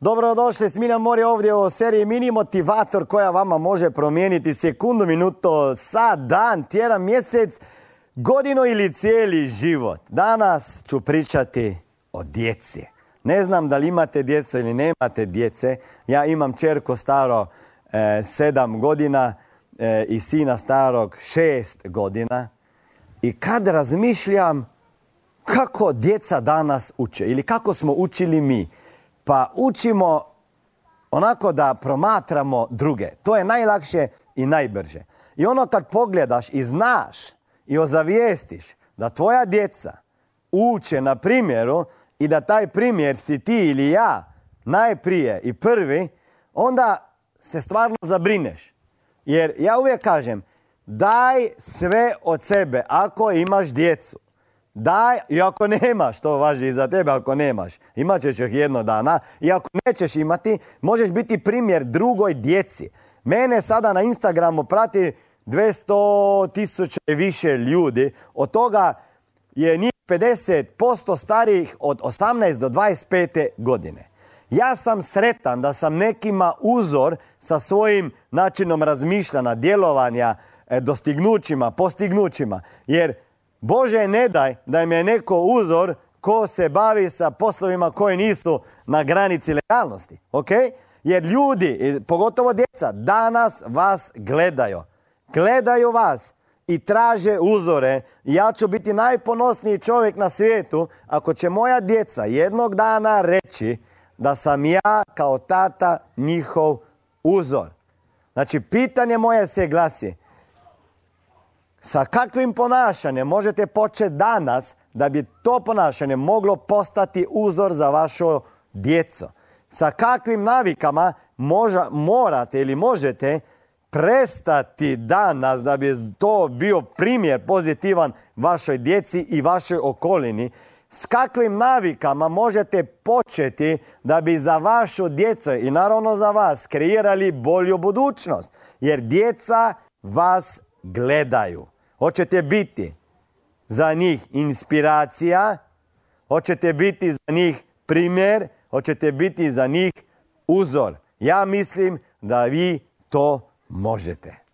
Dobrodošli, Smiljan Mori ovdje u seriji Mini Motivator koja vama može promijeniti sekundu, minuto, sad, dan, tjedan, mjesec, godinu ili cijeli život. Danas ću pričati o djeci. Ne znam da li imate djecu ili nemate djece. Ja imam čerko staro e, sedam godina e, i sina starog šest godina. I kad razmišljam kako djeca danas uče ili kako smo učili mi, pa učimo onako da promatramo druge. To je najlakše i najbrže. I ono kad pogledaš i znaš i ozavijestiš da tvoja djeca uče na primjeru i da taj primjer si ti ili ja najprije i prvi, onda se stvarno zabrineš. Jer ja uvijek kažem, daj sve od sebe ako imaš djecu. Daj, i ako nemaš, to važi i za tebe ako nemaš, imat ćeš ih jedno dana. I ako nećeš imati, možeš biti primjer drugoj djeci. Mene sada na Instagramu prati 200 tisuća i više ljudi. Od toga je njih 50% starijih od 18 do 25 godine. Ja sam sretan da sam nekima uzor sa svojim načinom razmišljanja, djelovanja, e, dostignućima, postignućima. Jer Bože ne daj da im je neko uzor ko se bavi sa poslovima koji nisu na granici legalnosti. Ok? Jer ljudi, pogotovo djeca, danas vas gledaju. Gledaju vas i traže uzore. Ja ću biti najponosniji čovjek na svijetu ako će moja djeca jednog dana reći da sam ja kao tata njihov uzor. Znači, pitanje moje se glasi, sa kakvim ponašanjem možete početi danas da bi to ponašanje moglo postati uzor za vašu djecu? Sa kakvim navikama moža, morate ili možete prestati danas da bi to bio primjer pozitivan vašoj djeci i vašoj okolini? S kakvim navikama možete početi da bi za vašu djecu i naravno za vas kreirali bolju budućnost? Jer djeca vas gledaju. Hoćete biti za njih inspiracija, hoćete biti za njih primjer, hoćete biti za njih uzor. Ja mislim da vi to možete.